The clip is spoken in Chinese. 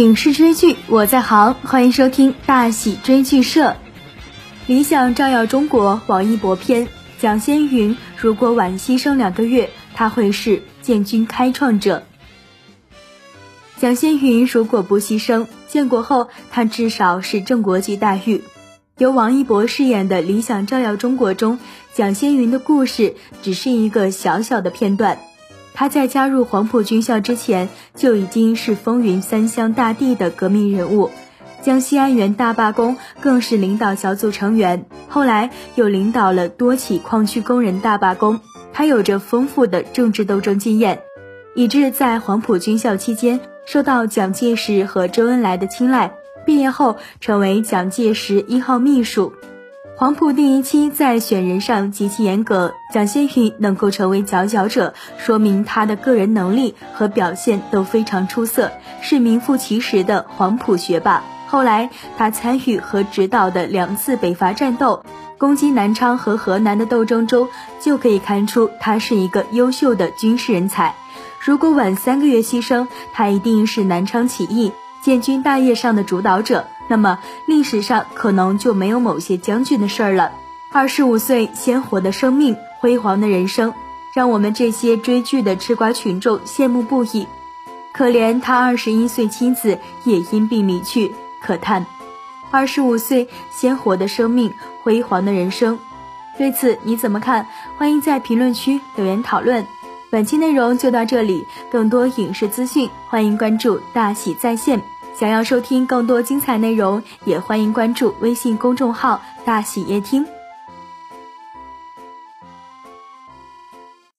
影视追剧我在行，欢迎收听大喜追剧社。理想照耀中国王一博篇：蒋先云如果晚牺牲两个月，他会是建军开创者。蒋先云如果不牺牲，建国后他至少是正国级待遇。由王一博饰演的《理想照耀中国》中，蒋先云的故事只是一个小小的片段。他在加入黄埔军校之前就已经是风云三湘大地的革命人物，江西安源大罢工更是领导小组成员，后来又领导了多起矿区工人大罢工。他有着丰富的政治斗争经验，以致在黄埔军校期间受到蒋介石和周恩来的青睐，毕业后成为蒋介石一号秘书。黄埔第一期在选人上极其严格，蒋先云能够成为佼佼者，说明他的个人能力和表现都非常出色，是名副其实的黄埔学霸。后来他参与和指导的两次北伐战斗，攻击南昌和河南的斗争中，就可以看出他是一个优秀的军事人才。如果晚三个月牺牲，他一定是南昌起义建军大业上的主导者。那么历史上可能就没有某些将军的事儿了。二十五岁鲜活的生命，辉煌的人生，让我们这些追剧的吃瓜群众羡慕不已。可怜他二十一岁妻子也因病离去，可叹。二十五岁鲜活的生命，辉煌的人生，对此你怎么看？欢迎在评论区留言讨论。本期内容就到这里，更多影视资讯，欢迎关注大喜在线。想要收听更多精彩内容，也欢迎关注微信公众号“大喜夜听”。